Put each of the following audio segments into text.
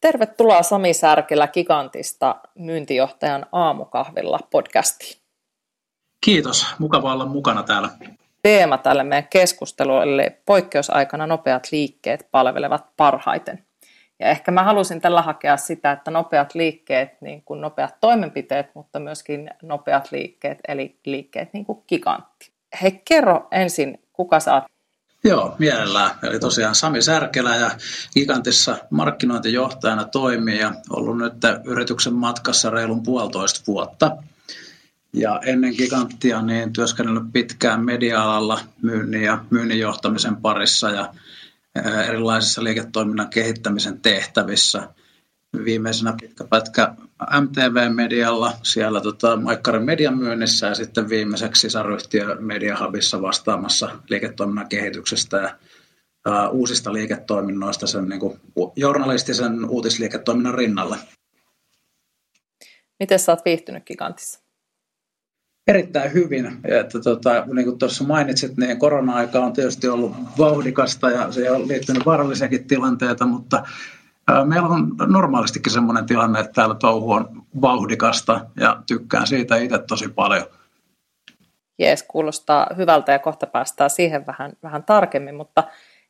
Tervetuloa Sami Särkilä Gigantista myyntijohtajan aamukahvilla podcastiin. Kiitos, mukava olla mukana täällä teema tälle meidän keskustelulle poikkeusaikana nopeat liikkeet palvelevat parhaiten. Ja ehkä mä halusin tällä hakea sitä, että nopeat liikkeet, niin kuin nopeat toimenpiteet, mutta myöskin nopeat liikkeet, eli liikkeet niin kuin gigantti. Hei, kerro ensin, kuka sä oot? Joo, mielellään. Eli tosiaan Sami Särkelä ja Gigantissa markkinointijohtajana toimii ja ollut nyt yrityksen matkassa reilun puolitoista vuotta. Ja ennen Giganttia niin työskennellyt pitkään media-alalla myynnin ja myynnin johtamisen parissa ja erilaisissa liiketoiminnan kehittämisen tehtävissä. Viimeisenä pitkä pätkä MTV-medialla, siellä tota, Maikkarin median myynnissä ja sitten viimeiseksi sisaryhtiö Mediahabissa vastaamassa liiketoiminnan kehityksestä ja uh, uusista liiketoiminnoista sen niin kuin, journalistisen uutisliiketoiminnan rinnalle. Miten sä oot viihtynyt Gigantissa? erittäin hyvin. Että tota, niin kuin tuossa mainitsit, niin korona-aika on tietysti ollut vauhdikasta ja se on liittynyt vaarallisiakin tilanteita, mutta meillä on normaalistikin sellainen tilanne, että täällä touhu on vauhdikasta ja tykkään siitä itse tosi paljon. Jees, kuulostaa hyvältä ja kohta päästään siihen vähän, vähän tarkemmin, mutta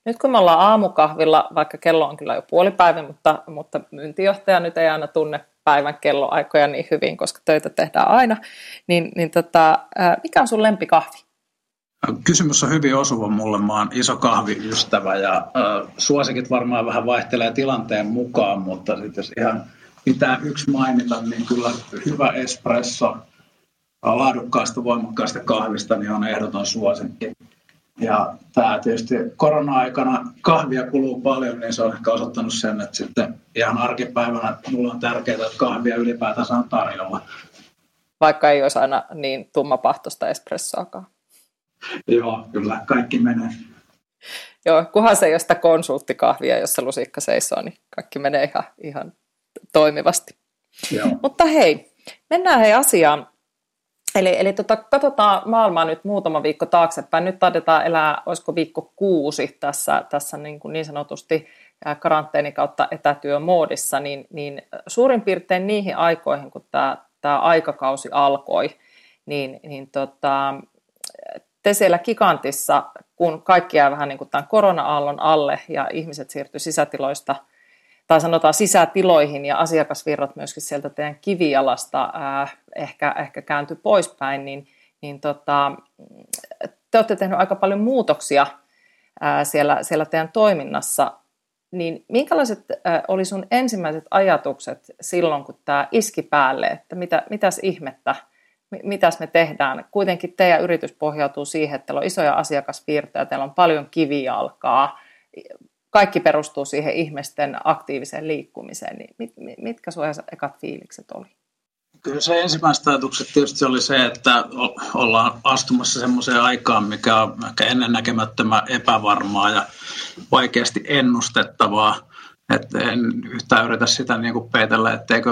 nyt kun me ollaan aamukahvilla, vaikka kello on kyllä jo puolipäivä, mutta, mutta myyntijohtaja nyt ei aina tunne päivän kelloaikoja niin hyvin, koska töitä tehdään aina, niin, niin tota, mikä on sun lempikahvi? Kysymys on hyvin osuva mulle. Mä oon iso kahviystävä ja äh, suosikit varmaan vähän vaihtelee tilanteen mukaan, mutta sitten jos ihan pitää yksi mainita, niin kyllä hyvä espresso laadukkaasta, voimakkaasta kahvista niin on ehdoton suosikki. Ja tämä tietysti korona-aikana kahvia kuluu paljon, niin se on ehkä osoittanut sen, että sitten ihan arkipäivänä mulla on tärkeää, että kahvia ylipäätänsä on tarjolla. Vaikka ei olisi aina niin tummapahtoista espressoakaan. Joo, kyllä, kaikki menee. Joo, kunhan se ei ole sitä konsulttikahvia, jossa lusikka seisoo, niin kaikki menee ihan, ihan toimivasti. Joo. Mutta hei, mennään hei asiaan. Eli, eli tota, katsotaan maailmaa nyt muutama viikko taaksepäin. Nyt taidetaan elää, olisiko viikko kuusi tässä, tässä niin, kuin niin sanotusti karanteeni kautta etätyömoodissa, niin, niin suurin piirtein niihin aikoihin, kun tämä, tämä aikakausi alkoi, niin, niin tota, te siellä Gigantissa, kun kaikki jää vähän niin kuin tämän korona-aallon alle ja ihmiset siirtyy sisätiloista – tai sanotaan sisätiloihin ja asiakasvirrat myöskin sieltä teidän kivijalasta ää, ehkä, ehkä kääntyi poispäin, niin, niin tota, te olette tehneet aika paljon muutoksia ää, siellä, siellä teidän toiminnassa. Niin minkälaiset ää, oli sun ensimmäiset ajatukset silloin, kun tämä iski päälle, että mitä, mitäs ihmettä, mitäs me tehdään? Kuitenkin teidän yritys pohjautuu siihen, että teillä on isoja asiakasvirtoja, teillä on paljon kivijalkaa, kaikki perustuu siihen ihmisten aktiiviseen liikkumiseen, niin mit, mitkä sun ekat fiilikset oli? Kyllä se ensimmäiset ajatukset tietysti oli se, että ollaan astumassa semmoiseen aikaan, mikä on ehkä ennennäkemättömän epävarmaa ja vaikeasti ennustettavaa. Että en yhtään yritä sitä niin kuin peitellä, etteikö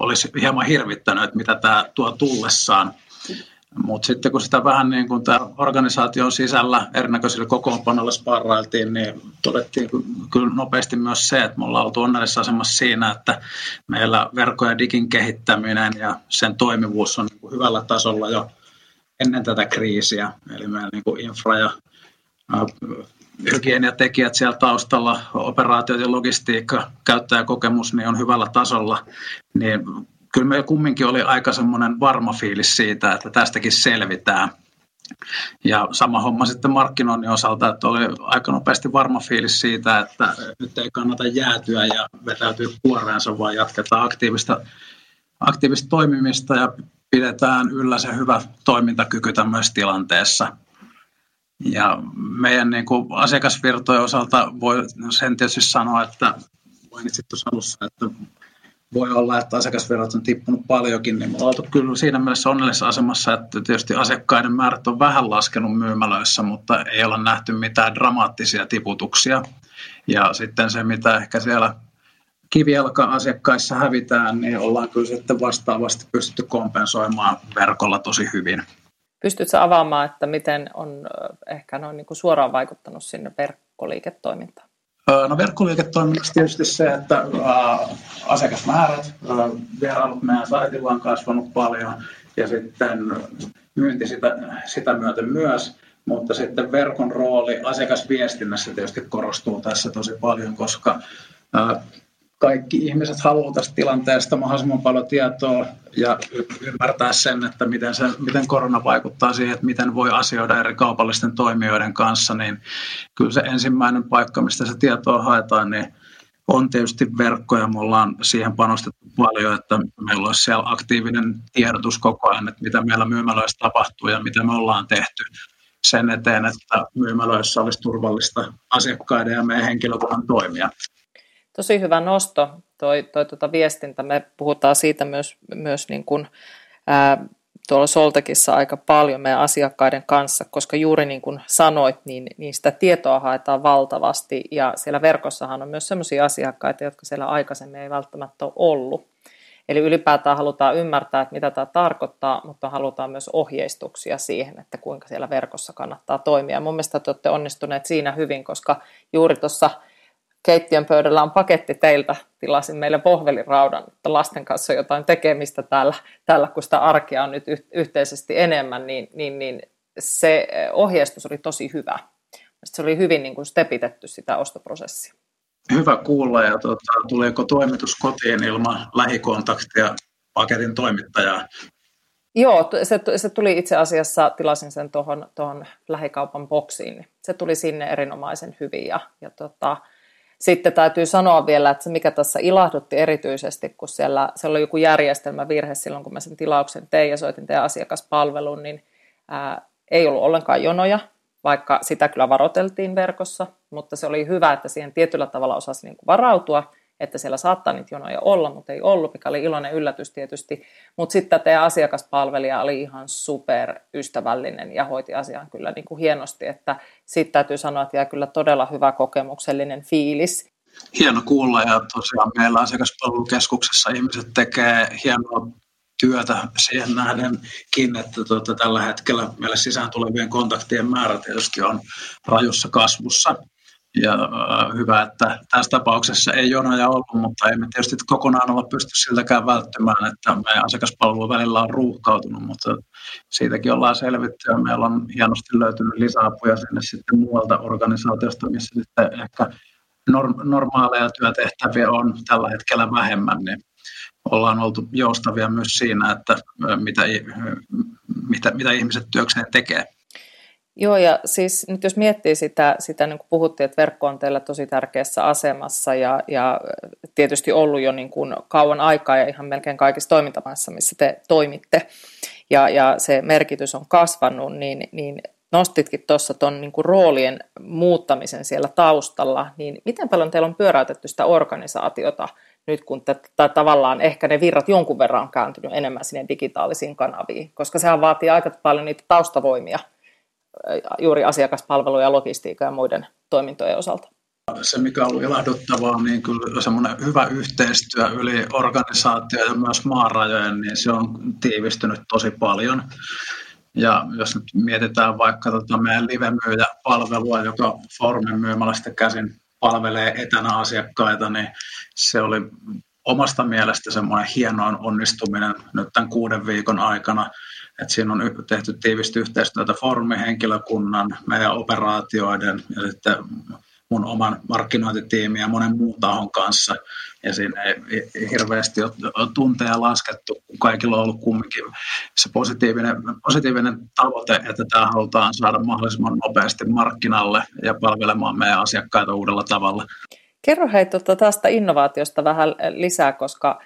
olisi hieman hirvittänyt, että mitä tämä tuo tullessaan. Mutta sitten kun sitä vähän niin kuin tämä organisaation sisällä erinäköisillä kokoonpanoilla sparrailtiin, niin todettiin kyllä nopeasti myös se, että me ollaan oltu onnellisessa asemassa siinä, että meillä verkko- ja digin kehittäminen ja sen toimivuus on niin kuin hyvällä tasolla jo ennen tätä kriisiä. Eli meillä niin kuin infra ja hygieniatekijät siellä taustalla, operaatiot ja logistiikka, käyttäjäkokemus niin on hyvällä tasolla, niin kyllä meillä kumminkin oli aika semmoinen varma fiilis siitä, että tästäkin selvitään. Ja sama homma sitten markkinoinnin osalta, että oli aika nopeasti varma fiilis siitä, että nyt ei kannata jäätyä ja vetäytyä kuoreensa, vaan jatketaan aktiivista, aktiivista toimimista ja pidetään yllä se hyvä toimintakyky tämmöisessä tilanteessa. Ja meidän niin kuin asiakasvirtojen osalta voi sen tietysti sanoa, että mainitsit tuossa alussa, että voi olla, että asiakasverot on tippunut paljonkin, niin me ollaan kyllä siinä mielessä onnellisessa asemassa, että tietysti asiakkaiden määrät on vähän laskenut myymälöissä, mutta ei olla nähty mitään dramaattisia tiputuksia. Ja sitten se, mitä ehkä siellä kivijalka-asiakkaissa hävitään, niin ollaan kyllä sitten vastaavasti pystytty kompensoimaan verkolla tosi hyvin. Pystytkö avaamaan, että miten on ehkä noin niin kuin suoraan vaikuttanut sinne verkkoliiketoimintaan? No verkkoliiketoiminnassa tietysti se, että asiakasmäärät, vierailut meidän saitilla on kasvanut paljon ja sitten myynti sitä, sitä myöten myös, mutta sitten verkon rooli asiakasviestinnässä tietysti korostuu tässä tosi paljon, koska kaikki ihmiset haluavat tästä tilanteesta mahdollisimman paljon tietoa ja ymmärtää sen, että miten, se, miten korona vaikuttaa siihen, että miten voi asioida eri kaupallisten toimijoiden kanssa, niin kyllä se ensimmäinen paikka, mistä se tietoa haetaan, niin on tietysti verkko ja me ollaan siihen panostettu paljon, että meillä olisi siellä aktiivinen tiedotus koko ajan, että mitä meillä myymälöissä tapahtuu ja mitä me ollaan tehty sen eteen, että myymälöissä olisi turvallista asiakkaiden ja meidän henkilökunnan toimia. Tosi hyvä nosto toi, toi tuota viestintä. Me puhutaan siitä myös, myös niin kuin, ää, tuolla Soltekissa aika paljon meidän asiakkaiden kanssa, koska juuri niin kuin sanoit, niin, niin sitä tietoa haetaan valtavasti ja siellä verkossahan on myös sellaisia asiakkaita, jotka siellä aikaisemmin ei välttämättä ole ollut. Eli ylipäätään halutaan ymmärtää, että mitä tämä tarkoittaa, mutta halutaan myös ohjeistuksia siihen, että kuinka siellä verkossa kannattaa toimia. Mun mielestä te olette onnistuneet siinä hyvin, koska juuri tuossa keittiön pöydällä on paketti teiltä, tilasin meille pohveliraudan, että lasten kanssa jotain tekemistä täällä, täällä kun sitä arkea on nyt yhteisesti enemmän, niin, niin, niin se ohjeistus oli tosi hyvä. Se oli hyvin niin kuin stepitetty sitä ostoprosessia. Hyvä kuulla ja tuota, tuleeko toimitus kotiin ilman lähikontaktia paketin toimittajaa? Joo, se, se tuli itse asiassa, tilasin sen tuohon lähikaupan boksiin, niin se tuli sinne erinomaisen hyvin ja, ja tota, sitten täytyy sanoa vielä, että se mikä tässä ilahdutti erityisesti, kun siellä, siellä oli joku järjestelmävirhe silloin, kun mä sen tilauksen tein ja soitin teidän asiakaspalveluun, niin ää, ei ollut ollenkaan jonoja, vaikka sitä kyllä varoteltiin verkossa, mutta se oli hyvä, että siihen tietyllä tavalla osasi niin kuin varautua, että siellä saattaa niitä jonoja olla, mutta ei ollut, mikä oli iloinen yllätys tietysti. Mutta sitten teidän asiakaspalvelija oli ihan super ystävällinen ja hoiti asian kyllä niin kuin hienosti, että sitten täytyy sanoa, että jää kyllä todella hyvä kokemuksellinen fiilis. Hieno kuulla ja tosiaan meillä asiakaspalvelukeskuksessa ihmiset tekee hienoa työtä siihen nähdenkin, että tuota, tällä hetkellä meille sisään tulevien kontaktien määrä tietysti on rajussa kasvussa. Ja äh, hyvä, että tässä tapauksessa ei jonoja ollut, mutta emme tietysti kokonaan olla pysty siltäkään välttymään, että meidän asiakaspalvelu välillä on ruuhkautunut, mutta siitäkin ollaan selvitty ja meillä on hienosti löytynyt lisäapuja sinne sitten muualta organisaatiosta, missä sitten ehkä normaaleja työtehtäviä on tällä hetkellä vähemmän, niin ollaan oltu joustavia myös siinä, että mitä, mitä, mitä ihmiset työkseen tekee. Joo, ja siis nyt jos miettii sitä, sitä niin kuin puhuttiin, että verkko on teillä tosi tärkeässä asemassa ja, ja tietysti ollut jo niin kuin kauan aikaa ja ihan melkein kaikissa toimintamaissa, missä te toimitte, ja, ja se merkitys on kasvanut, niin, niin nostitkin tuossa tuon niin roolien muuttamisen siellä taustalla, niin miten paljon teillä on pyöräytetty sitä organisaatiota nyt, kun te, tai tavallaan ehkä ne virrat jonkun verran on kääntynyt enemmän sinne digitaalisiin kanaviin, koska sehän vaatii aika paljon niitä taustavoimia – juuri asiakaspalvelu ja logistiikan ja muiden toimintojen osalta. Se, mikä on ollut ilahduttavaa, niin kyllä semmoinen hyvä yhteistyö yli organisaatio ja myös maarajojen, niin se on tiivistynyt tosi paljon. Ja jos nyt mietitään vaikka tota meidän live-myyjä-palvelua, joka Formen myymälästä käsin palvelee etänä asiakkaita, niin se oli omasta mielestä semmoinen hienoin onnistuminen nyt tämän kuuden viikon aikana. Et siinä on tehty tiivistä yhteistyötä foorumihenkilökunnan, meidän operaatioiden ja sitten mun oman markkinointitiimin ja monen muun tahon kanssa. Ja siinä ei hirveästi ole tunteja laskettu, kun kaikilla on ollut kumminkin se positiivinen, positiivinen tavoite, että tämä halutaan saada mahdollisimman nopeasti markkinalle ja palvelemaan meidän asiakkaita uudella tavalla. Kerro hei tuota tästä innovaatiosta vähän lisää, koska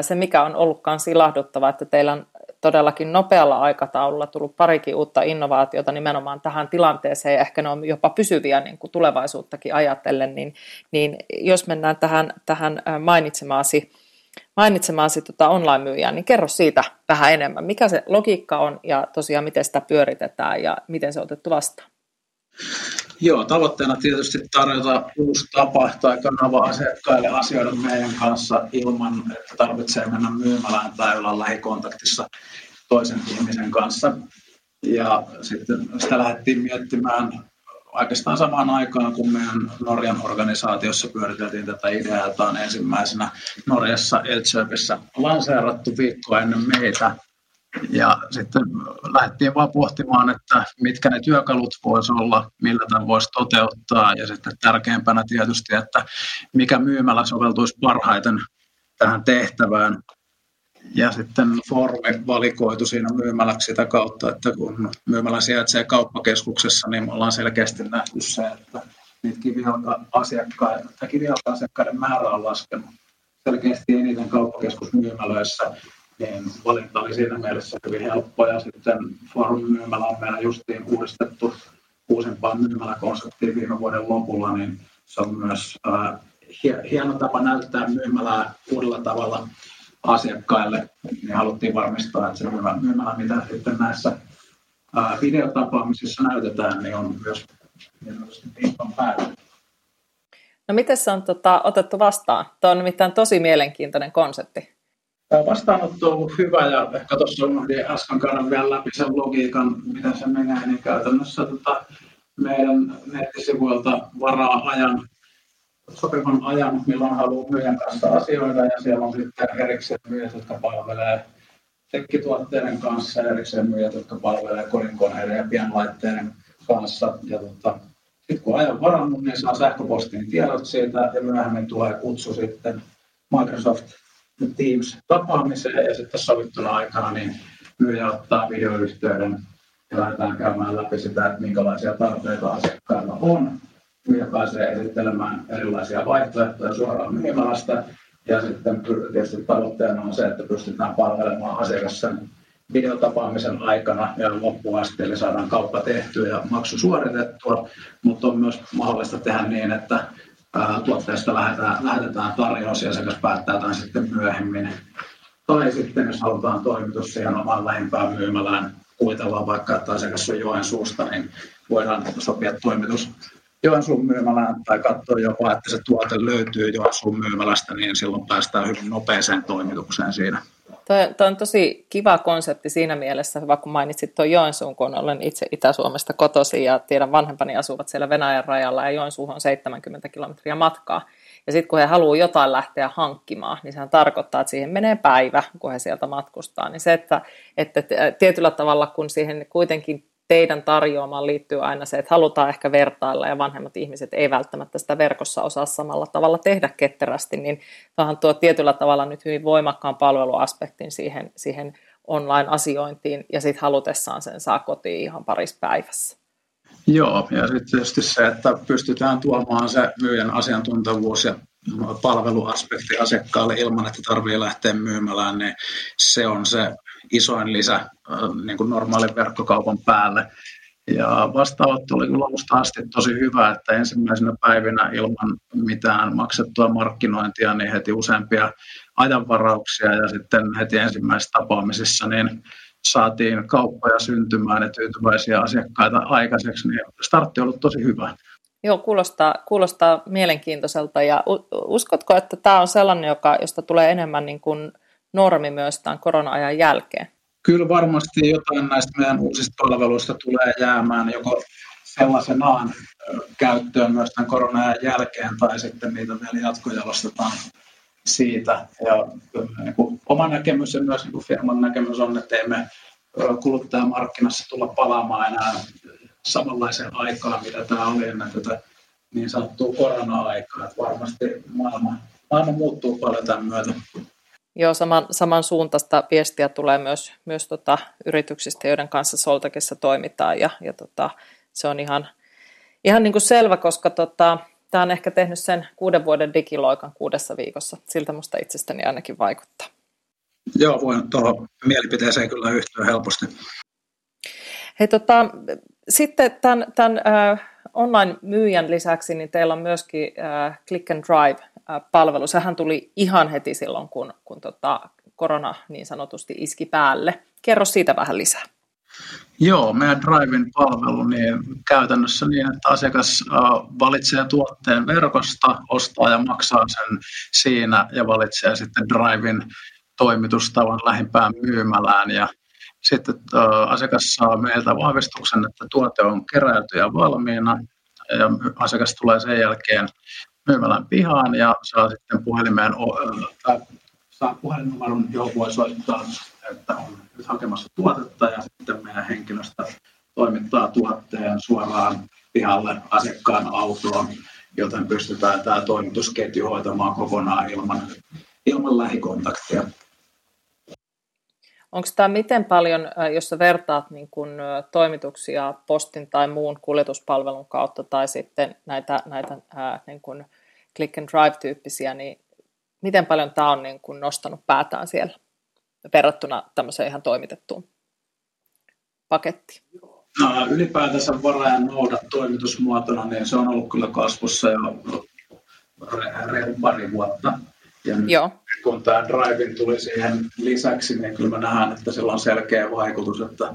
se mikä on ollut myös ilahduttava, että teillä on todellakin nopealla aikataululla tullut parikin uutta innovaatiota nimenomaan tähän tilanteeseen, ja ehkä ne on jopa pysyviä niin kuin tulevaisuuttakin ajatellen, niin, niin jos mennään tähän, tähän mainitsemaasi, mainitsemaasi tota online-myyjää, niin kerro siitä vähän enemmän. Mikä se logiikka on ja tosiaan miten sitä pyöritetään ja miten se on otettu vastaan? Joo, tavoitteena tietysti tarjota uusi tapa tai kanava asiakkaille asioida meidän kanssa ilman, että tarvitsee mennä myymälään tai olla lähikontaktissa toisen ihmisen kanssa. Ja sitten sitä lähdettiin miettimään oikeastaan samaan aikaan, kun meidän Norjan organisaatiossa pyöriteltiin tätä ideaa, jota on ensimmäisenä Norjassa Eltsöpissä lanseerattu viikkoa ennen meitä. Ja sitten lähdettiin vaan pohtimaan, että mitkä ne työkalut voisi olla, millä tämän voisi toteuttaa. Ja sitten tärkeimpänä tietysti, että mikä myymällä soveltuisi parhaiten tähän tehtävään. Ja sitten foorumi valikoitu siinä myymäläksi sitä kautta, että kun myymälä sijaitsee kauppakeskuksessa, niin me ollaan selkeästi nähty se, että niitä kivijalka-asiakkaiden, kivijalka-asiakkaiden määrä on laskenut selkeästi eniten kauppakeskusmyymälöissä, niin valinta oli siinä mielessä hyvin helppo. Ja sitten forum myymälä on meillä justiin uudistettu uusimpaan myymäläkonseptiin viime vuoden lopulla, niin se on myös äh, hieno tapa näyttää myymälää uudella tavalla asiakkaille, niin haluttiin varmistaa, että se myymälä, mitä sitten näissä videotapaamisissa näytetään, niin on myös pinpan päällä. No miten se on tota, otettu vastaan? Tuo on nimittäin tosi mielenkiintoinen konsepti. Tämä vastaanotto on ollut hyvä ja ehkä tuossa unohdin äsken käydä vielä läpi sen logiikan, miten se menee, niin käytännössä tota, meidän nettisivuilta varaa ajan sopivan ajan, milloin haluaa myyjän kanssa asioida ja siellä on sitten erikseen myyjät, jotka palvelee tekkituotteiden kanssa ja erikseen myyjät, jotka palvelee kodinkoneiden ja pienlaitteiden kanssa. Ja tota, sitten kun ajan varannut, niin saa sähköpostin tiedot siitä ja myöhemmin tulee kutsu sitten Microsoft Teams tapaamiseen ja sitten sovittuna aikana niin myyjä ottaa videoyhteyden ja lähdetään käymään läpi sitä, että minkälaisia tarpeita asiakkailla on myyjä pääsee esittelemään erilaisia vaihtoehtoja suoraan myymälästä. Ja sitten tietysti tavoitteena on se, että pystytään palvelemaan asiakas sen videotapaamisen aikana ja loppuun asti, eli saadaan kauppa tehtyä ja maksu suoritettua, mutta on myös mahdollista tehdä niin, että tuotteesta lähetetään, lähetetään tarjous ja asiakas päättää tämän sitten myöhemmin. Tai sitten jos halutaan toimitus siihen omaan lähimpään myymälään, kuvitellaan vaikka, että asiakas on Joensuusta, niin voidaan sopia toimitus Joensuun myymälään tai katsoa jopa, että se tuote löytyy Joensuun myymälästä, niin silloin päästään hyvin nopeeseen toimitukseen siinä. Toi on tosi kiva konsepti siinä mielessä, vaikka mainitsit tuon Joensuun, kun olen itse Itä-Suomesta kotosi ja tiedän vanhempani asuvat siellä Venäjän rajalla ja Joensuuhun on 70 kilometriä matkaa. Ja sitten kun he haluaa jotain lähteä hankkimaan, niin sehän tarkoittaa, että siihen menee päivä, kun he sieltä matkustaa. Niin se, että, että tietyllä tavalla kun siihen kuitenkin teidän tarjoamaan liittyy aina se, että halutaan ehkä vertailla ja vanhemmat ihmiset ei välttämättä sitä verkossa osaa samalla tavalla tehdä ketterästi, niin tähän tuo tietyllä tavalla nyt hyvin voimakkaan palveluaspektin siihen, siihen online-asiointiin ja sitten halutessaan sen saa kotiin ihan parissa päivässä. Joo, ja sitten tietysti se, että pystytään tuomaan se myyjän asiantuntevuus ja palveluaspekti asiakkaalle ilman, että tarvii lähteä myymälään, niin se on se isoin lisä niin kuin normaalin verkkokaupan päälle. Ja vastaanotto oli kyllä alusta asti tosi hyvä, että ensimmäisenä päivinä ilman mitään maksettua markkinointia, niin heti useampia ajanvarauksia ja sitten heti ensimmäisissä tapaamisissa niin saatiin kauppoja syntymään ja tyytyväisiä asiakkaita aikaiseksi, niin startti on ollut tosi hyvä. Joo, kuulostaa, kuulostaa mielenkiintoiselta ja uskotko, että tämä on sellainen, joka, josta tulee enemmän niin kuin normi myös tämän korona-ajan jälkeen? Kyllä varmasti jotain näistä meidän uusista palveluista tulee jäämään joko sellaisenaan käyttöön myös tämän korona jälkeen tai sitten niitä vielä jatkojalostetaan siitä. Ja niin kuin oma näkemys ja myös niin kuin firman näkemys on, että emme kuluttajamarkkinassa tulla palaamaan enää samanlaiseen aikaan, mitä tämä oli ennen tätä niin sanottua korona-aikaa. Että varmasti maailma, maailma muuttuu paljon tämän myötä. Joo, saman, samansuuntaista viestiä tulee myös, myös tota, yrityksistä, joiden kanssa Soltakissa toimitaan ja, ja tota, se on ihan, ihan niin kuin selvä, koska tota, tämä on ehkä tehnyt sen kuuden vuoden digiloikan kuudessa viikossa. Siltä musta itsestäni ainakin vaikuttaa. Joo, voin tuohon mielipiteeseen kyllä yhtyä helposti. Hei, tota, sitten tämän, tämän äh, online-myyjän lisäksi niin teillä on myöskin äh, Click and Drive-palvelu. Sehän tuli ihan heti silloin, kun, kun tota, korona niin sanotusti iski päälle. Kerro siitä vähän lisää. Joo, meidän Drivein palvelu niin käytännössä niin, että asiakas valitsee tuotteen verkosta, ostaa ja maksaa sen siinä ja valitsee sitten Drivein toimitustavan lähimpään myymälään ja sitten asiakas saa meiltä vahvistuksen, että tuote on keräilty ja valmiina ja asiakas tulee sen jälkeen myymälän pihaan ja saa sitten puhelimeen, tai saa puhelinnumeron, johon voi soittaa, että on nyt hakemassa tuotetta ja sitten meidän henkilöstö toimittaa tuotteen suoraan pihalle asiakkaan autoon, joten pystytään tämä toimitusketju hoitamaan kokonaan ilman, ilman lähikontaktia. Onko tämä miten paljon, jos sä vertaat niin kun, toimituksia postin tai muun kuljetuspalvelun kautta tai sitten näitä, näitä ää, niin kun click and drive-tyyppisiä, niin miten paljon tämä on niin kun nostanut päätään siellä verrattuna tämmöiseen ihan toimitettuun pakettiin? No, ylipäätänsä varaajan noudat toimitusmuotona, niin se on ollut kyllä kasvussa jo reilu pari vuotta. Ja nyt, Joo. Kun tämä Drive tuli siihen lisäksi, niin kyllä me nähdään, että sillä on selkeä vaikutus, että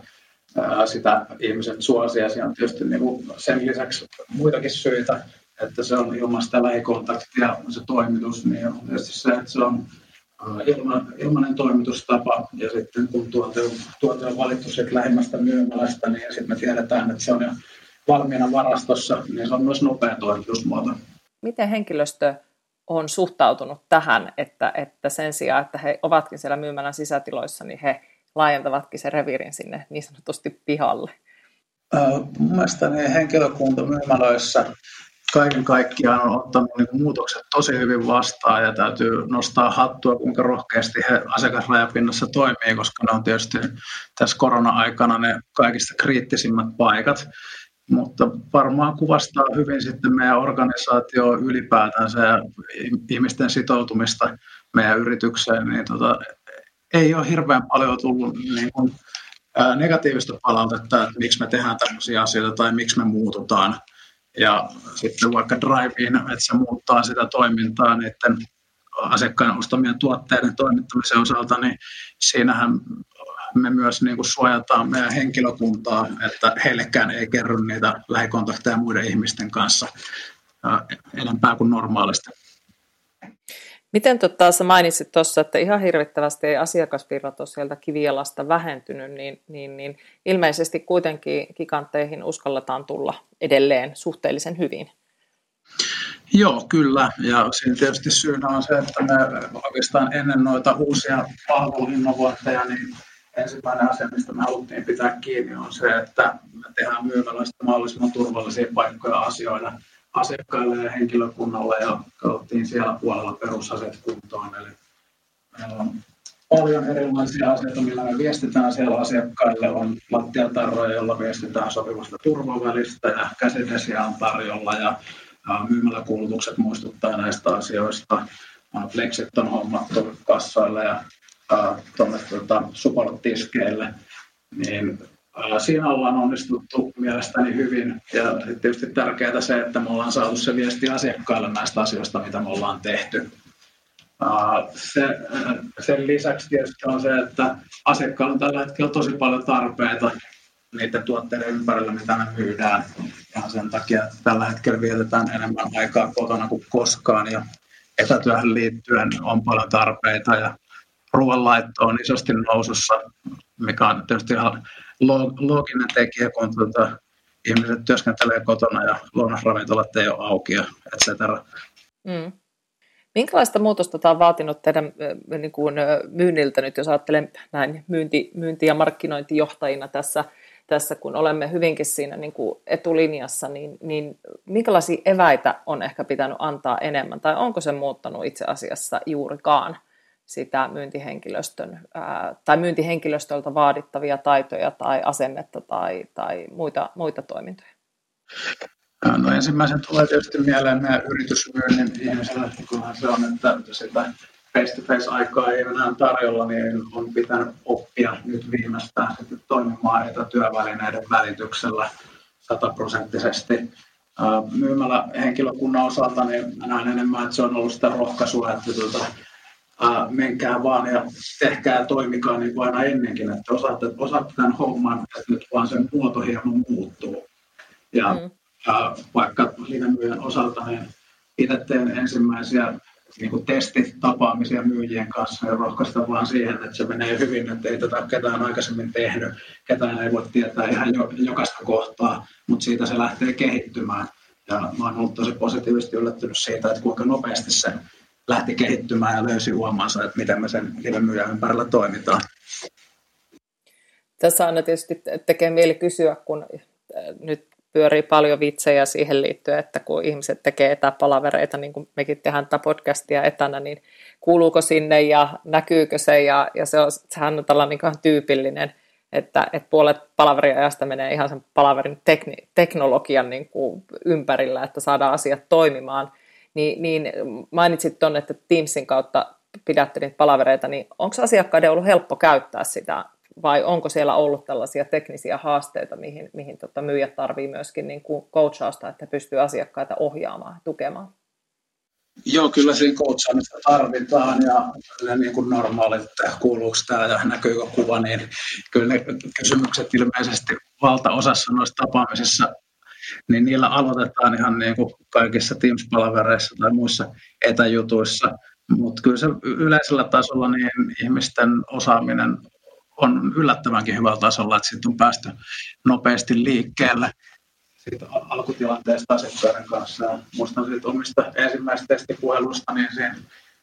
sitä ihmiset suosia. Siinä on tietysti niin kuin sen lisäksi muitakin syitä, että se on ilman sitä lähikontaktia se toimitus, niin on tietysti se, että se on ilman, ilmainen toimitustapa ja sitten kun tuote on, tuote on valittu sieltä lähimmästä myymälästä, niin sitten me tiedetään, että se on jo valmiina varastossa, niin se on myös nopea toimitusmuoto. Miten henkilöstö on suhtautunut tähän, että, että sen sijaan, että he ovatkin siellä myymälän sisätiloissa, niin he laajentavatkin sen reviirin sinne niin sanotusti pihalle? Mun mielestä niin henkilökunta myymälöissä kaiken kaikkiaan on ottanut niin muutokset tosi hyvin vastaan ja täytyy nostaa hattua, kuinka rohkeasti he asiakasrajapinnassa toimii, koska ne on tietysti tässä korona-aikana ne kaikista kriittisimmät paikat. Mutta varmaan kuvastaa hyvin sitten meidän organisaatio ylipäätänsä ja ihmisten sitoutumista meidän yritykseen, niin tota, ei ole hirveän paljon tullut niin kuin, negatiivista palautetta, että miksi me tehdään tämmöisiä asioita tai miksi me muututaan. Ja sitten vaikka Drivein, että se muuttaa sitä toimintaa niiden asiakkaan ostamien tuotteiden toimittamisen osalta, niin siinähän me myös niin kuin suojataan meidän henkilökuntaa, että heillekään ei kerro niitä lähikontakteja muiden ihmisten kanssa enempää kuin normaalisti. Miten tota, sä mainitsit tuossa, että ihan hirvittävästi ei asiakasvirrat ole sieltä kivialasta vähentynyt, niin, niin, niin ilmeisesti kuitenkin gigantteihin uskalletaan tulla edelleen suhteellisen hyvin. Joo, kyllä. Ja siinä tietysti syynä on se, että me oikeastaan ennen noita uusia palveluinnovointeja, niin ensimmäinen asia, mistä me haluttiin pitää kiinni, on se, että me tehdään myymälöistä mahdollisimman turvallisia paikkoja asioida asiakkaille ja henkilökunnalle ja katsottiin siellä puolella perusaset kuntoon. Eli meillä on paljon erilaisia asioita, millä me viestitään siellä asiakkaille. On lattiatarroja, joilla viestitään sopivasta turvavälistä ja käsidesiä on tarjolla ja myymäläkuulutukset muistuttaa näistä asioista. Flexit on hommattu kassoille ja tuonne tuota, support-tiskeille. Niin Siinä ollaan onnistuttu mielestäni hyvin ja tietysti tärkeää se, että me ollaan saatu se viesti asiakkaille näistä asioista, mitä me ollaan tehty. Se, sen lisäksi tietysti on se, että asiakkailla on tällä hetkellä tosi paljon tarpeita niiden tuotteiden ympärillä, mitä me myydään. Ja sen takia tällä hetkellä vietetään enemmän aikaa kotona kuin koskaan ja etätyöhön liittyen on paljon tarpeita ja ruoanlaitto on isosti nousussa, mikä on tietysti ihan looginen tekijä, kun tuota, ihmiset työskentelee kotona ja lounasravintolat ei ole auki et cetera. Mm. Minkälaista muutosta tämä on vaatinut teidän niin kuin, myynniltä nyt, jos ajattelen näin myynti, myynti- ja markkinointijohtajina tässä, tässä, kun olemme hyvinkin siinä niin kuin etulinjassa, niin, niin minkälaisia eväitä on ehkä pitänyt antaa enemmän, tai onko se muuttanut itse asiassa juurikaan? Sitä myyntihenkilöstön ää, tai myyntihenkilöstöltä vaadittavia taitoja tai asennetta tai, tai muita, muita toimintoja? No ensimmäisen tulee tietysti mieleen meidän yritysmyynnin ihmiselle, kunhan se on, että sitä face-to-face-aikaa ei enää tarjolla, niin on pitänyt oppia nyt viimeistään sitten toimimaan etätyövälineiden välityksellä sataprosenttisesti myymällä henkilökunnan osalta, niin näen enemmän, että se on ollut sitä rohkaisua, että tuota, ää, menkää vaan ja tehkää ja toimikaa niin kuin aina ennenkin, että osaatte, osaatte tämän homman, että nyt vaan sen muoto hieman muuttuu. Ja mm. ää, vaikka linemyyjän osalta, niin itse teen ensimmäisiä niin kuin testitapaamisia myyjien kanssa ja rohkaista vaan siihen, että se menee hyvin, että ei tätä ketään aikaisemmin tehnyt, ketään ei voi tietää ihan jo, jokaista kohtaa, mutta siitä se lähtee kehittymään. Ja mä oon ollut tosi positiivisesti yllättynyt siitä, että kuinka nopeasti se lähti kehittymään ja löysi uomansa, että miten me sen live ympärillä toimitaan. Tässä aina tietysti tekee mieli kysyä, kun nyt pyörii paljon vitsejä siihen liittyen, että kun ihmiset tekee etäpalavereita, niin kuin mekin tehdään tätä podcastia etänä, niin kuuluuko sinne ja näkyykö se, ja, ja se on, sehän on tällainen niin tyypillinen, että, että puolet palaveriajasta menee ihan sen palaverin tekni, teknologian niin kuin ympärillä, että saadaan asiat toimimaan, niin, niin mainitsit tuonne, että Teamsin kautta pidätte niitä palavereita, niin onko asiakkaiden ollut helppo käyttää sitä vai onko siellä ollut tällaisia teknisiä haasteita, mihin, mihin tota myyjät tarvii myöskin niin kuin coachausta, että pystyy asiakkaita ohjaamaan ja tukemaan? Joo, kyllä siinä coachaamista tarvitaan ja niin kuin normaalit, että kuuluuko tämä ja näkyykö kuva, niin kyllä ne kysymykset ilmeisesti valtaosassa noissa tapaamisissa, niin niillä aloitetaan ihan niin kuin kaikissa Teams-palavereissa tai muissa etäjutuissa, mutta kyllä se yleisellä tasolla niin ihmisten osaaminen on yllättävänkin hyvällä tasolla, että siitä on päästy nopeasti liikkeelle siitä alkutilanteesta asiakkaiden kanssa. Muistan siitä omista ensimmäistä testipuhelusta, niin siinä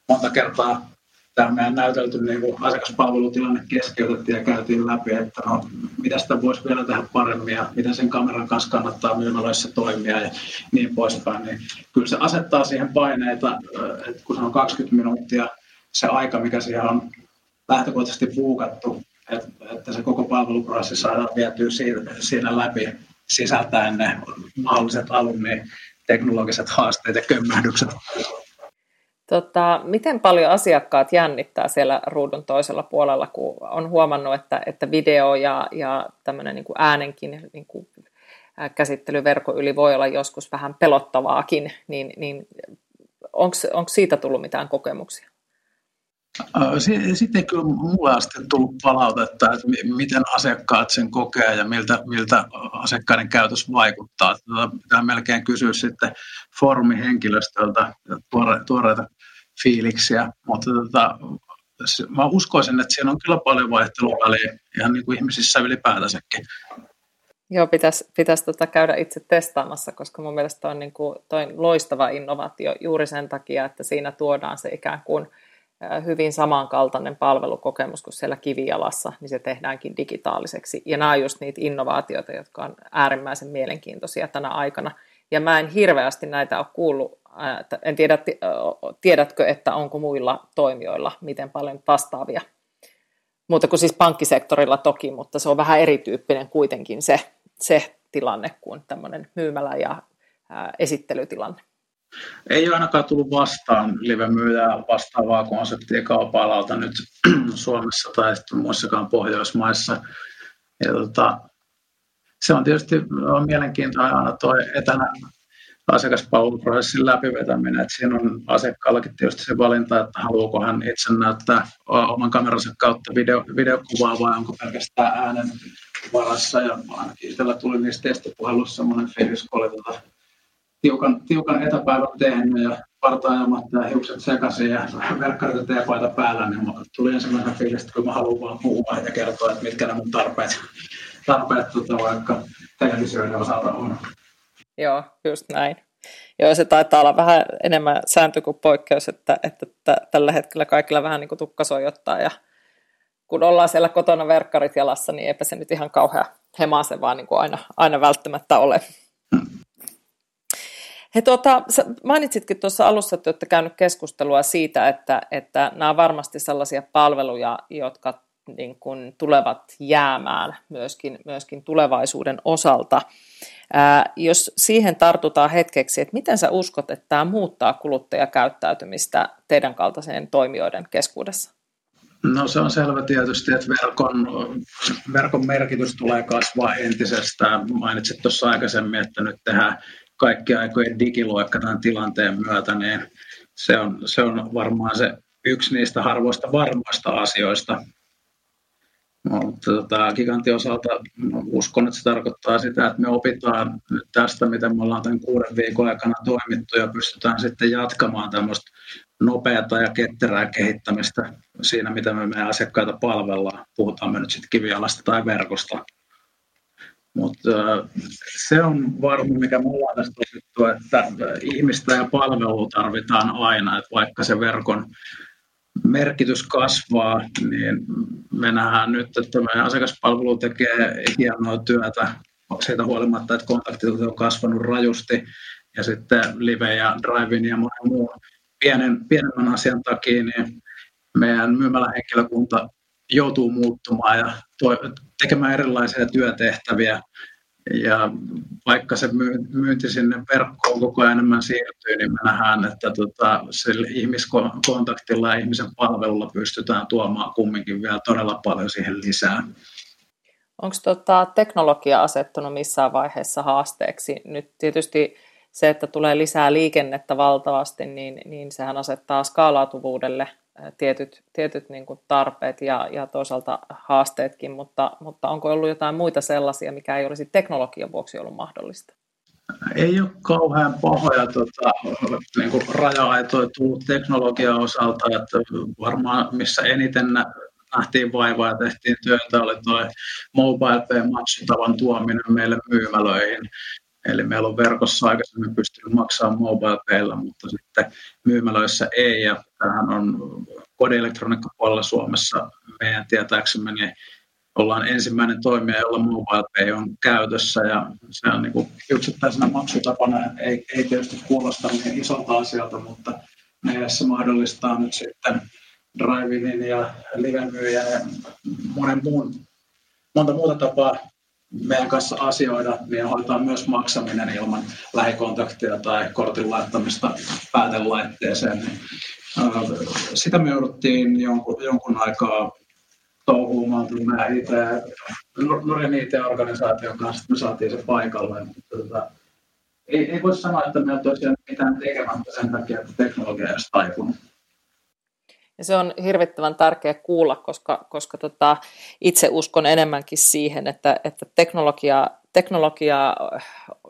monta kertaa tämä meidän näytelty niin kuin asiakaspalvelutilanne keskeytettiin ja käytiin läpi, että no, mitä sitä voisi vielä tehdä paremmin ja miten sen kameran kanssa kannattaa myymälöissä toimia ja niin poispäin. Niin kyllä se asettaa siihen paineita, että kun se on 20 minuuttia se aika, mikä siihen on lähtökohtaisesti puukattu, että, se koko palveluprosessi saadaan vietyä siinä läpi sisältäen ne mahdolliset alumni teknologiset haasteet ja kömmähdykset. Tota, miten paljon asiakkaat jännittää siellä ruudun toisella puolella, kun on huomannut, että, että video ja, ja tämmöinen niin äänenkin niin kuin yli voi olla joskus vähän pelottavaakin, niin, niin onko siitä tullut mitään kokemuksia? Sitten kyllä mulle asti tullut palautetta, että miten asiakkaat sen kokee ja miltä, miltä asiakkaiden käytös vaikuttaa. Tätä pitää melkein kysyä sitten foorumihenkilöstöltä tuore, tuoreita fiiliksiä, mutta tota, mä uskoisin, että siinä on kyllä paljon vaihteluväliä ihan niin kuin ihmisissä ylipäätänsäkin. Joo, pitäisi, pitäisi tota käydä itse testaamassa, koska mun mielestä on niin kuin toi loistava innovaatio juuri sen takia, että siinä tuodaan se ikään kuin – hyvin samankaltainen palvelukokemus kuin siellä kivijalassa, niin se tehdäänkkin digitaaliseksi. Ja nämä on just niitä innovaatioita, jotka on äärimmäisen mielenkiintoisia tänä aikana. Ja mä en hirveästi näitä ole kuullut, en tiedä, tiedätkö, että onko muilla toimijoilla miten paljon vastaavia. Muuta kuin siis pankkisektorilla toki, mutta se on vähän erityyppinen kuitenkin se, se tilanne kuin tämmöinen myymälä- ja esittelytilanne. Ei ole ainakaan tullut vastaan live-myyjää vastaavaa konseptia kaupalalta nyt Suomessa tai muissakaan Pohjoismaissa. Ja tota, se on tietysti on mielenkiintoinen aina tuo etänä asiakaspalveluprosessin läpivetäminen. Että siinä on asiakkaallakin tietysti se valinta, että haluuko hän itse näyttää oman kameransa kautta video, videokuvaa vai onko pelkästään äänen varassa. Ja ainakin itsellä tuli niistä testipuhelussa sellainen fiilis, kun oli tota tiukan, tiukan etäpäivän tehnyt ja partaajamatta ja hiukset sekaisin ja verkkarit ja teepaita päällä, niin tuli ensimmäisenä fiilis, että kun mä haluan vaan puhua ja kertoa, että mitkä ne mun tarpeet, tarpeet tota, vaikka televisioiden osalta on. Joo, just näin. Joo, se taitaa olla vähän enemmän sääntö kuin poikkeus, että, että tällä hetkellä kaikilla vähän niin kuin tukka sojottaa ja kun ollaan siellä kotona verkkarit jalassa, niin eipä se nyt ihan kauhean hemaase vaan niin kuin aina, aina välttämättä ole. He, tuota, mainitsitkin tuossa alussa, että olette käynyt keskustelua siitä, että, että nämä on varmasti sellaisia palveluja, jotka niin kuin tulevat jäämään myöskin, myöskin tulevaisuuden osalta. Ää, jos siihen tartutaan hetkeksi, että miten sä uskot, että tämä muuttaa kuluttajakäyttäytymistä teidän kaltaiseen toimijoiden keskuudessa? No se on selvä tietysti, että verkon, verkon merkitys tulee kasvaa entisestään. Mainitsit tuossa aikaisemmin, että nyt tehdään kaikki aikojen digiluokka tämän tilanteen myötä, niin se on, se on varmaan se yksi niistä harvoista varmoista asioista. Mutta tota, gigantin osalta uskon, että se tarkoittaa sitä, että me opitaan nyt tästä, mitä me ollaan tämän kuuden viikon aikana toimittu ja pystytään sitten jatkamaan tämmöistä nopeata ja ketterää kehittämistä siinä, mitä me meidän asiakkaita palvellaan. Puhutaan me nyt sitten kivialasta tai verkosta. Mutta se on varma, mikä me ollaan tästä osittu, että ihmistä ja palvelua tarvitaan aina, että vaikka se verkon merkitys kasvaa, niin me nähdään nyt, että meidän asiakaspalvelu tekee hienoa työtä siitä huolimatta, että kontaktit on kasvanut rajusti ja sitten live ja drive ja monen muun pienen, pienemmän asian takia, niin meidän myymälähenkilökunta joutuu muuttumaan ja tekemään erilaisia työtehtäviä. Ja vaikka se myynti sinne verkkoon koko ajan enemmän siirtyy, niin me nähdään, että tota, sillä ihmiskontaktilla ja ihmisen palvelulla pystytään tuomaan kumminkin vielä todella paljon siihen lisää. Onko tota teknologia asettunut missään vaiheessa haasteeksi? Nyt tietysti se, että tulee lisää liikennettä valtavasti, niin, niin sehän asettaa skaalautuvuudelle tietyt, tietyt niin kuin tarpeet ja, ja toisaalta haasteetkin, mutta, mutta onko ollut jotain muita sellaisia, mikä ei olisi teknologian vuoksi ollut mahdollista? Ei ole kauhean pahoja tota, niin kuin raja-aitoja tullut teknologian osalta, että varmaan missä eniten nähtiin vaivaa ja tehtiin työtä, oli tuo mobile pay tuominen meille myymälöihin. Eli meillä on verkossa aikaisemmin pystynyt maksamaan mobile mutta sitten myymälöissä ei. Ja tämähän on kodielektroniikkapuolella Suomessa meidän tietääksemme, niin ollaan ensimmäinen toimija, jolla mobile pay on käytössä ja se on niin yksittäisenä maksutapana ei, ei tietysti kuulosta niin isolta asialta, mutta meille se mahdollistaa nyt sitten drive ja live ja monen muun, monta muuta tapaa meidän kanssa asioida, niin hoitaa myös maksaminen ilman lähikontaktia tai kortin laittamista päätelaitteeseen. Niin, sitä me jouduttiin jonkun, jonkun aikaa touhuumaan meidän IT, Norjan IT-organisaation kanssa, me saatiin se paikalle. Tota, ei, ei voi sanoa, että meillä tosiaan mitään tekemättä sen takia, että teknologia ei olisi taipunut. Ja se on hirvittävän tärkeä kuulla, koska, koska tota, itse uskon enemmänkin siihen, että, että teknologia, teknologia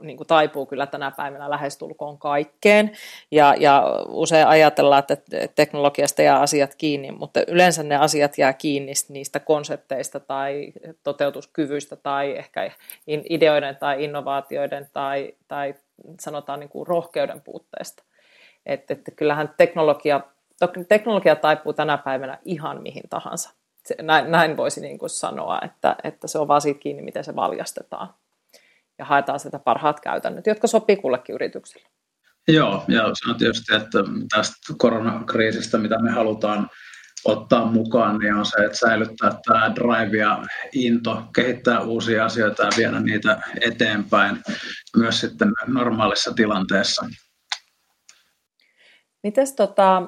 niin kuin taipuu kyllä tänä päivänä lähestulkoon kaikkeen. Ja, ja usein ajatellaan, että teknologiasta jää asiat kiinni, mutta yleensä ne asiat jää kiinni niistä konsepteista tai toteutuskyvyistä tai ehkä ideoiden tai innovaatioiden tai, tai sanotaan niin kuin rohkeuden puutteesta. Että, että kyllähän teknologia teknologia taipuu tänä päivänä ihan mihin tahansa. Se, näin, näin voisi niin kuin sanoa, että, että se on vaan siitä kiinni, miten se valjastetaan. Ja haetaan sitä parhaat käytännöt, jotka sopii kullekin yritykselle. Joo, ja se on tietysti, että tästä koronakriisistä, mitä me halutaan ottaa mukaan, niin on se, että säilyttää tämä drive ja into, kehittää uusia asioita ja viedä niitä eteenpäin myös sitten normaalissa tilanteessa. Mites tota,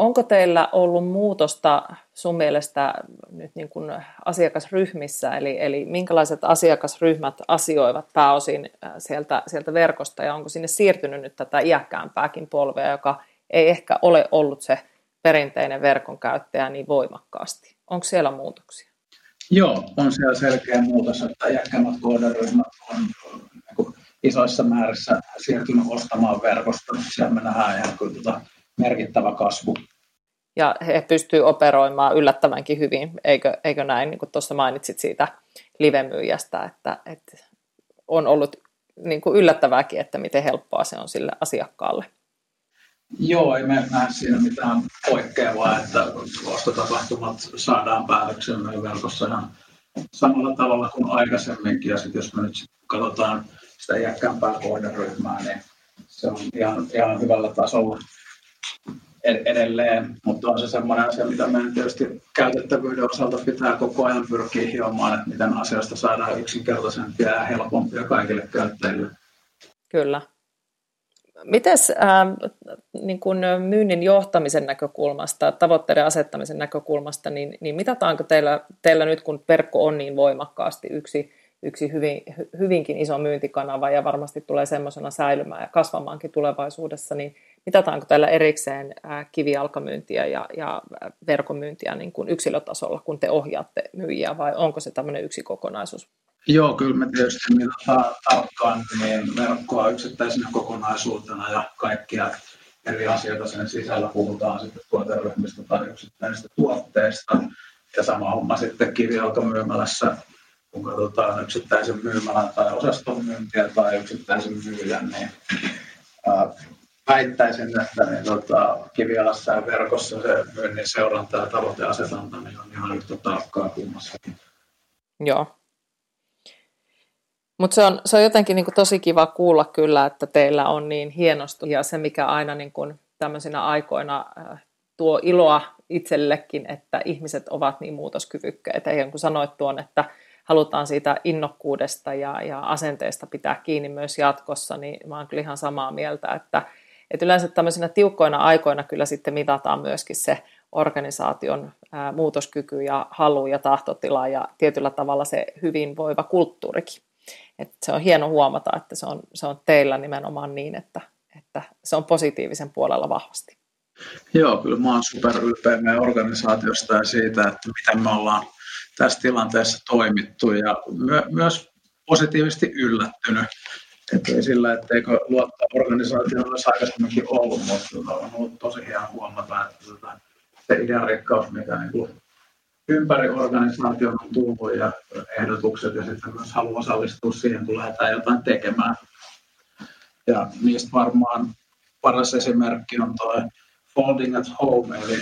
Onko teillä ollut muutosta sun mielestä nyt niin kuin asiakasryhmissä, eli, eli minkälaiset asiakasryhmät asioivat pääosin äh, sieltä, sieltä verkosta, ja onko sinne siirtynyt nyt tätä iäkkäämpääkin polvea, joka ei ehkä ole ollut se perinteinen verkon käyttäjä niin voimakkaasti? Onko siellä muutoksia? Joo, on siellä selkeä muutos, että iäkkäämmät kohderyhmät on niin isoissa määrissä siirtynyt ostamaan verkosta. Siellä me nähdään ihan kyllä tuota merkittävä kasvu. Ja he pystyvät operoimaan yllättävänkin hyvin, eikö, eikö näin, niin kuin tuossa mainitsit siitä livemyyjästä, että, että on ollut niin kuin yllättävääkin, että miten helppoa se on sille asiakkaalle. Joo, ei me näe siinä mitään poikkeavaa, että ostotapahtumat saadaan päätöksen verkossa ihan samalla tavalla kuin aikaisemminkin. Ja sitten jos me nyt katsotaan sitä iäkkäämpää kohderyhmää, niin se on ihan, ihan hyvällä tasolla edelleen, mutta on se semmoinen asia, mitä meidän tietysti käytettävyyden osalta pitää koko ajan pyrkiä hiomaan, että miten asioista saadaan yksinkertaisempia ja helpompia kaikille käyttäjille. Kyllä. Mites äh, niin kun myynnin johtamisen näkökulmasta, tavoitteiden asettamisen näkökulmasta, niin, niin mitataanko teillä, teillä nyt, kun verkko on niin voimakkaasti yksi yksi hyvin, hyvinkin iso myyntikanava ja varmasti tulee semmoisena säilymään ja kasvamaankin tulevaisuudessa, niin mitataanko tällä erikseen kivijalkamyyntiä ja, ja verkomyyntiä niin kuin yksilötasolla, kun te ohjaatte myyjiä, vai onko se tämmöinen yksi kokonaisuus? Joo, kyllä me tietysti mitataan tarkkaan niin verkkoa yksittäisenä kokonaisuutena ja kaikkia eri asioita sen sisällä puhutaan sitten tuoteryhmistä tai yksittäisistä tuotteista. Ja sama homma sitten kivijalkamyymälässä, kun katsotaan yksittäisen myymälän tai osaston myyntiä tai yksittäisen myyjän, niin väittäisin, että niin, tota, kivialassa ja verkossa se myynnin seuranta ja tavoiteasetanta niin on ihan yhtä taakkaa kummassakin. Joo. Mutta se on, se on jotenkin niin kuin tosi kiva kuulla kyllä, että teillä on niin hienosti ja se, mikä aina niin tämmöisinä aikoina tuo iloa itsellekin, että ihmiset ovat niin muutoskyvykkäitä. Ja kun sanoit tuon, että halutaan siitä innokkuudesta ja, ja asenteesta pitää kiinni myös jatkossa, niin mä oon kyllä ihan samaa mieltä, että, että yleensä tämmöisinä tiukkoina aikoina kyllä sitten mitataan myöskin se organisaation ää, muutoskyky ja halu ja tahtotila ja tietyllä tavalla se hyvinvoiva kulttuurikin. Et se on hieno huomata, että se on, se on teillä nimenomaan niin, että, että se on positiivisen puolella vahvasti. Joo, kyllä mä oon super ylpeä meidän organisaatiosta ja siitä, että miten me ollaan tässä tilanteessa toimittu ja my- myös positiivisesti yllättynyt. Että ei sillä, etteikö luottaa organisaatioon olisi aikaisemminkin ollut, mutta on ollut tosi hieno huomata, että tota, se idearikkaus, mikä niin kuin ympäri organisaation on tullut ja ehdotukset ja sitten myös halu osallistua siihen, kun lähdetään jotain tekemään. Ja niistä varmaan paras esimerkki on tuo Folding at Home, eli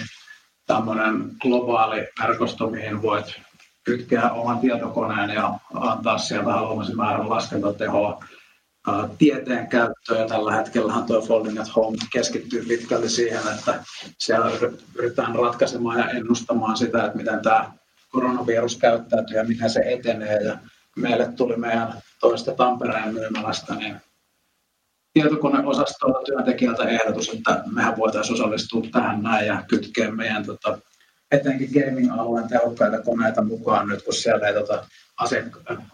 tämmöinen globaali verkosto, mihin voit kytkeä oman tietokoneen ja antaa sieltä haluamasi määrän laskentatehoa tieteen käyttöön. Tällä hetkellä tuo Folding at Home keskittyy pitkälti siihen, että siellä yritetään ratkaisemaan ja ennustamaan sitä, että miten tämä koronavirus käyttäytyy ja miten se etenee. Ja meille tuli meidän toista Tampereen myymälästä niin tietokoneosastolla työntekijältä ehdotus, että mehän voitaisiin osallistua tähän näin ja kytkeä meidän tota, etenkin gaming-alueen tehokkaita koneita mukaan nyt, kun siellä ei tota,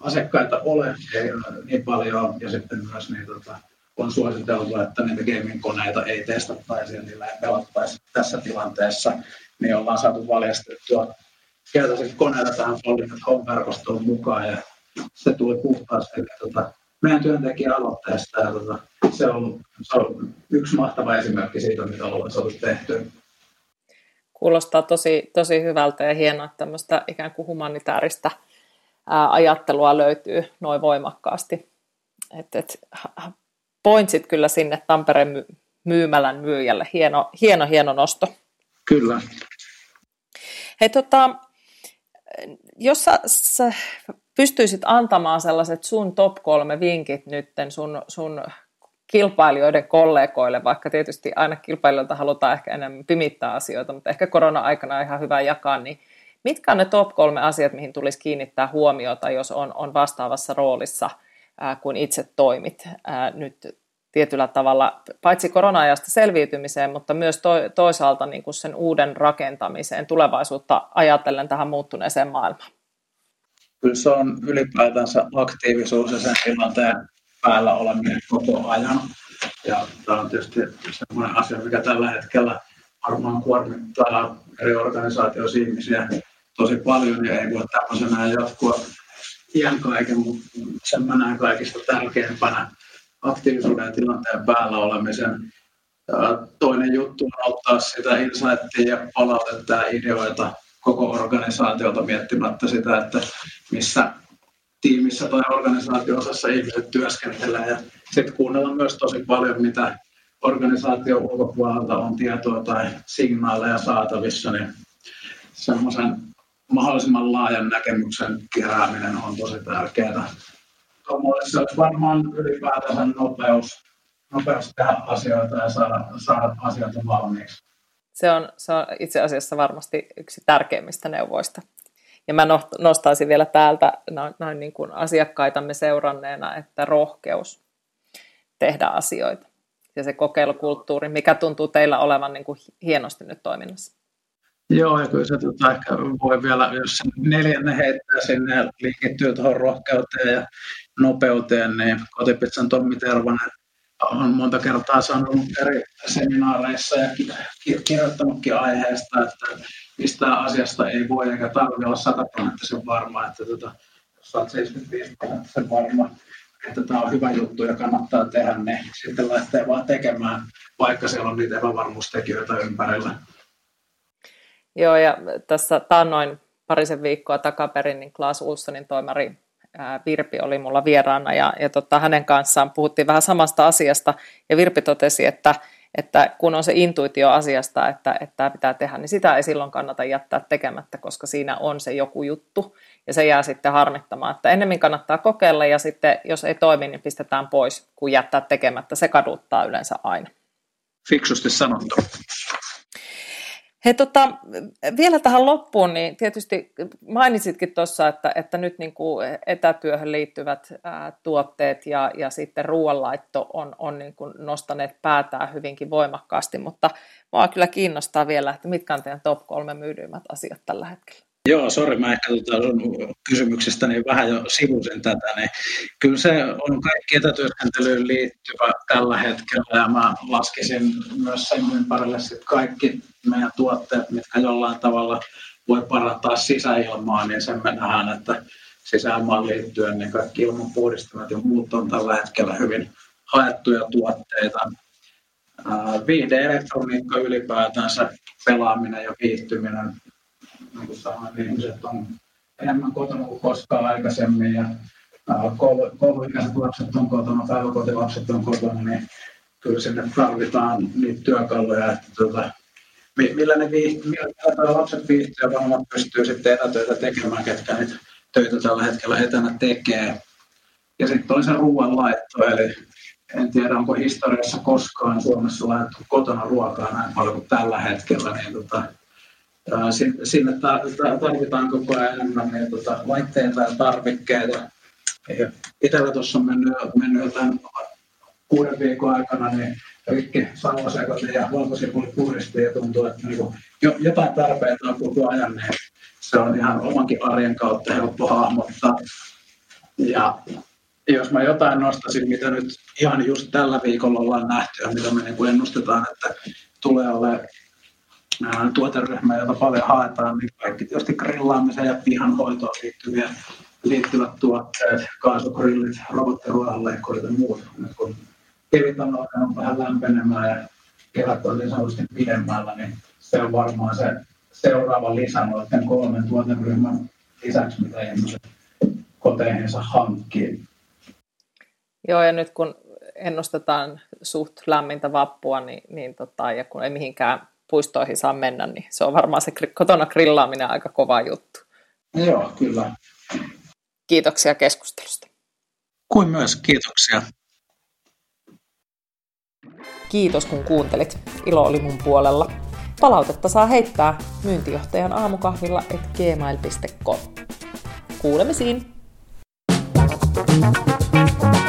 asiakkaita ole ei niin paljon. Ja sitten myös niin, tota, on suositeltu, että niitä gaming-koneita ei testattaisi ja niillä ei pelattaisi tässä tilanteessa, niin ollaan saatu valjastettua keltaiset koneita tähän Folding Home-verkostoon mukaan ja se tuli puhtaasti tota, meidän työntekijä-aloitteesta ja tota, se, on, se on yksi mahtava esimerkki siitä, mitä ollaan saatu tehtyä kuulostaa tosi, tosi hyvältä ja hienoa, että tämmöistä ikään kuin humanitaarista ajattelua löytyy noin voimakkaasti. Et, et, pointsit kyllä sinne Tampereen myymälän myyjälle. Hieno, hieno, hieno nosto. Kyllä. Hei, tota, jos sä, sä pystyisit antamaan sellaiset sun top kolme vinkit nytten sun, sun kilpailijoiden kollegoille, vaikka tietysti aina kilpailijoilta halutaan ehkä enemmän pimittää asioita, mutta ehkä korona-aikana on ihan hyvä jakaa, niin mitkä on ne top kolme asiat, mihin tulisi kiinnittää huomiota, jos on, on vastaavassa roolissa ää, kuin itse toimit ää, nyt tietyllä tavalla, paitsi korona-ajasta selviytymiseen, mutta myös to, toisaalta niin kuin sen uuden rakentamiseen, tulevaisuutta ajatellen tähän muuttuneeseen maailmaan? Kyllä se on ylipäätänsä aktiivisuus ja sen tilanteen päällä oleminen koko ajan. Ja tämä on tietysti sellainen asia, mikä tällä hetkellä varmaan kuormittaa eri organisaatioissa ihmisiä tosi paljon ja ei voi tämmöisenä jatkua iän kaiken, mutta sen mä näen kaikista tärkeimpänä aktiivisuuden tilanteen päällä olemisen. Toinen juttu on ottaa sitä insightia ja palautetta ja ideoita koko organisaatiota miettimättä sitä, että missä tiimissä tai organisaatio-osassa ihmiset työskentelee ja sitten kuunnella myös tosi paljon, mitä organisaation ulkopuolelta on tietoa tai signaaleja saatavissa, niin semmoisen mahdollisimman laajan näkemyksen kerääminen on tosi tärkeää. Tuommoille se olisi varmaan ylipäätänsä nopeus, nopeus tehdä asioita ja saada, saada asioita valmiiksi. Se on, se on itse asiassa varmasti yksi tärkeimmistä neuvoista. Ja mä nostaisin vielä täältä noin, niin kuin asiakkaitamme seuranneena, että rohkeus tehdä asioita. Ja se kokeilukulttuuri, mikä tuntuu teillä olevan niin kuin hienosti nyt toiminnassa. Joo, ja kyllä se tota, ehkä voi vielä, jos neljänne heittää sinne ja liikittyy tuohon rohkeuteen ja nopeuteen, niin kotipizzan Tommi Tervanen on monta kertaa sanonut eri seminaareissa ja kirjoittanutkin aiheesta, että mistä asiasta ei voi eikä tarvitse olla 100 prosenttisen varma, että tota, jos olet 75 prosenttisen varma, että tämä on hyvä juttu ja kannattaa tehdä, niin sitten lähtee vaan tekemään, vaikka siellä on niitä epävarmuustekijöitä ympärillä. Joo, ja tässä taannoin parisen viikkoa takaperin, niin Klaas Ulssonin toimari Virpi oli mulla vieraana ja, ja tota, hänen kanssaan puhuttiin vähän samasta asiasta ja Virpi totesi, että, että kun on se intuitio asiasta, että, että tämä pitää tehdä, niin sitä ei silloin kannata jättää tekemättä, koska siinä on se joku juttu ja se jää sitten harmittamaan, että ennemmin kannattaa kokeilla ja sitten jos ei toimi, niin pistetään pois, kun jättää tekemättä. Se kaduttaa yleensä aina. Fiksusti sanottu. He, tota, vielä tähän loppuun, niin tietysti mainitsitkin tuossa, että, että nyt niin kuin etätyöhön liittyvät ää, tuotteet ja, ja sitten ruoanlaitto on, on niin kuin nostaneet päätään hyvinkin voimakkaasti, mutta minua kyllä kiinnostaa vielä, että mitkä on teidän top kolme myydyimmät asiat tällä hetkellä? Joo, sori, mä ehkä tuota sun niin vähän jo sivusin tätä, niin kyllä se on kaikki etätyöskentelyyn liittyvä tällä hetkellä ja mä laskisin myös sen ympärille sit kaikki meidän tuotteet, mitkä jollain tavalla voi parantaa sisäilmaa, niin sen me nähdään, että sisäilmaan liittyen niin kaikki ilmanpuhdistamat ja muut on tällä hetkellä hyvin haettuja tuotteita. Viihde-elektroniikka ylipäätänsä, pelaaminen ja viihtyminen niin sanoin, niin ihmiset on enemmän kotona kuin koskaan aikaisemmin ja koulu, kouluikäiset lapset on kotona, päiväkotilapset on kotona, niin kyllä sinne tarvitaan niitä työkaluja, että tuota, millä, ne vii, millä lapset viihtyy ja vanhemmat pystyy sitten etätöitä tekemään, ketkä niitä töitä tällä hetkellä etänä tekee. Ja sitten toisen ruoan laitto, eli en tiedä onko historiassa koskaan Suomessa laitettu kotona ruokaa näin paljon kuin tällä hetkellä, niin tota, Sinne tarvitaan koko ajan enemmän niin laitteita ja tarvikkeita. Itsellä tuossa on mennyt, mennyt tämän kuuden viikon aikana niin rikki sauvasekotin ja valkosipuli puhdisti ja tuntuu, että niin jo, jotain tarpeita on koko ajan, niin se on ihan omankin arjen kautta helppo hahmottaa. Ja jos mä jotain nostaisin, mitä nyt ihan just tällä viikolla ollaan nähty ja mitä me niin ennustetaan, että tulee olemaan tuoteryhmä, jota paljon haetaan, niin kaikki tietysti grillaamiseen ja pihanhoitoon liittyviä, liittyvät tuotteet, kaasugrillit, robottiruohonleikkurit ja muut. Kun kevit on alkanut vähän lämpenemään ja kevät on niin sanotusti pidemmällä, niin se on varmaan se seuraava lisä noiden kolmen tuoteryhmän lisäksi, mitä ihmiset koteihinsa hankkii. Joo, ja nyt kun ennustetaan suht lämmintä vappua, niin, niin tota, ja kun ei mihinkään puistoihin saa mennä, niin se on varmaan se kotona grillaaminen aika kova juttu. Joo, kyllä. Kiitoksia keskustelusta. Kuin myös kiitoksia. Kiitos kun kuuntelit. Ilo oli mun puolella. Palautetta saa heittää myyntijohtajan aamukahvilla et gmail.com. Kuulemisiin! thank you